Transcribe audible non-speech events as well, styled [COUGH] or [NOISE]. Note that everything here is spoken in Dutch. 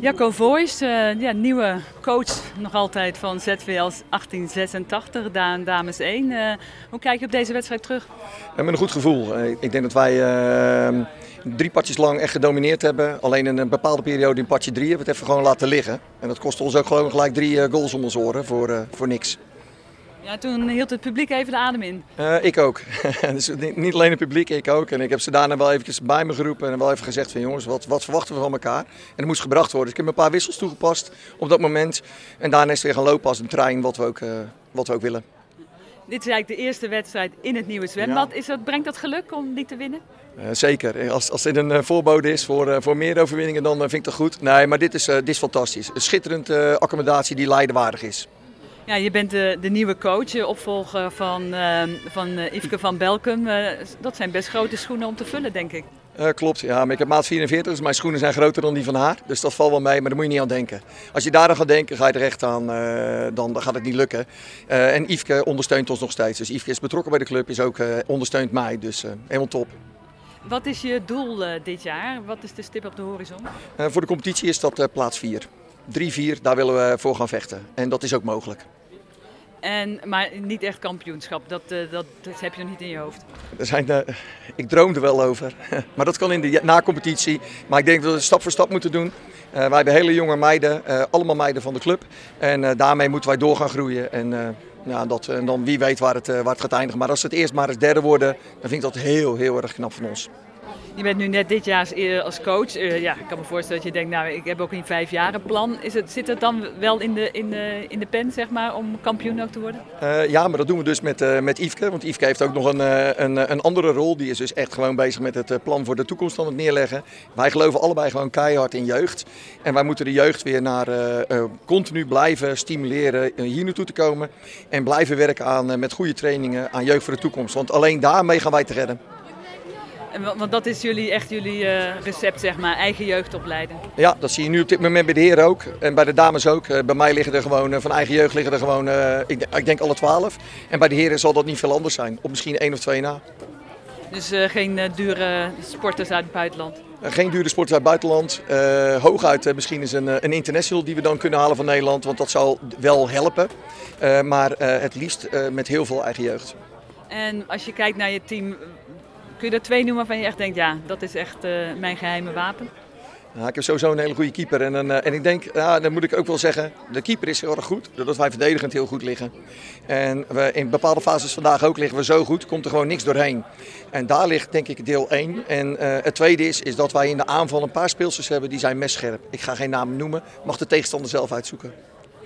Jacco Voijs, uh, ja, nieuwe coach nog altijd van ZVL 1886, dames 1. Uh, hoe kijk je op deze wedstrijd terug? Ja, met een goed gevoel. Ik denk dat wij uh, drie partjes lang echt gedomineerd hebben. Alleen in een bepaalde periode in partje drie hebben we het even gewoon laten liggen. En dat kostte ons ook gewoon gelijk drie goals om ons oren voor, voor niks. Ja, toen hield het publiek even de adem in. Uh, ik ook. [LAUGHS] dus niet alleen het publiek, ik ook. En ik heb ze daarna wel eventjes bij me geroepen en wel even gezegd van jongens, wat, wat verwachten we van elkaar? En dat moest gebracht worden. Dus ik heb een paar wissels toegepast op dat moment. En daarna is het weer gaan lopen als een trein, wat we ook, uh, wat we ook willen. Dit is eigenlijk de eerste wedstrijd in het nieuwe zwembad. Is dat, brengt dat geluk om die te winnen? Uh, zeker. Als, als dit een uh, voorbode is voor, uh, voor meer overwinningen, dan vind ik dat goed. Nee, maar dit is, dit is fantastisch. Een schitterende accommodatie die leidenwaardig is. Ja, je bent de, de nieuwe coach, opvolger van, uh, van uh, Yveske van Belkum. Uh, dat zijn best grote schoenen om te vullen, denk ik. klopt, ja, maar ik heb maat 44, dus mijn schoenen zijn groter dan die van haar. Dus dat valt wel mee, maar daar moet je niet aan denken. Als je daar aan gaat denken, ga je er echt aan, dan, dan gaat het niet lukken. en Yveske ondersteunt ons nog steeds. Dus Yveske is betrokken bij de club, is ook ondersteunt mij, dus helemaal top. Wat is je doel dit jaar? Wat is de stip op de horizon? voor de competitie is dat plaats 4. 3-4, daar willen we voor gaan vechten. En dat is ook mogelijk. En, maar niet echt kampioenschap, dat, uh, dat, dat, heb je nog niet in je hoofd. Er zijn, uh, ik droom er wel over, [LAUGHS] maar dat kan in de na-competitie. Maar ik denk dat we stap voor stap moeten doen. Uh, wij hebben hele jonge meiden, allemaal meiden van de club. En daarmee moeten wij door gaan groeien. En, ja, dat, en dan wie weet waar het, het gaat eindigen. Maar als ze het eerst maar eens derde worden, dan vind ik dat heel, heel erg knap van ons. Je bent nu net dit jaar als coach. Uh, ja, ik kan me voorstellen dat je denkt, nou, ik heb ook een plan. Is het, zit het dan wel in de, in, de, in de pen, zeg maar, om kampioen ook te worden? Uh, ja, maar dat doen we dus met, uh, met Yveske. Want Yveske heeft ook nog een, een, een andere rol. Die is dus echt gewoon bezig met het plan voor de toekomst aan het neerleggen. Wij geloven allebei gewoon keihard in jeugd. En wij moeten de jeugd weer naar continu blijven stimuleren hier naartoe te komen. En blijven werken aan, met goede trainingen aan jeugd voor de toekomst. Want alleen daarmee gaan wij te redden. Want dat is jullie, echt jullie uh, recept, zeg maar, eigen jeugd opleiden. Ja, dat zie je nu op dit moment bij de heren ook. En bij de dames ook. Uh, bij mij liggen er gewoon, uh, van eigen jeugd liggen er gewoon, ik, ik, denk alle twaalf. En bij de heren zal dat niet veel anders zijn. Op misschien één of twee na. Dus geen dure sporters uit het buitenland? geen dure sporters uit het buitenland. hooguit misschien is een, een international die we dan kunnen halen van Nederland. Want dat zal wel helpen. maar het liefst met heel veel eigen jeugd. En als je kijkt naar je team, Kun je er twee noemen waarvan je echt denkt, ja, dat is echt uh, mijn geheime wapen? Nou, ik heb sowieso een hele goede keeper. En, en, en ik denk, ja, dan moet ik ook wel zeggen, de keeper is heel erg goed. Doordat wij verdedigend heel goed liggen. En we in bepaalde fases vandaag ook liggen we zo goed, komt er gewoon niks doorheen. En daar ligt denk ik deel 1. En uh, het tweede is, is dat wij in de aanval een paar speelsters hebben die zijn messcherp. Ik ga geen namen noemen, mag de tegenstander zelf uitzoeken.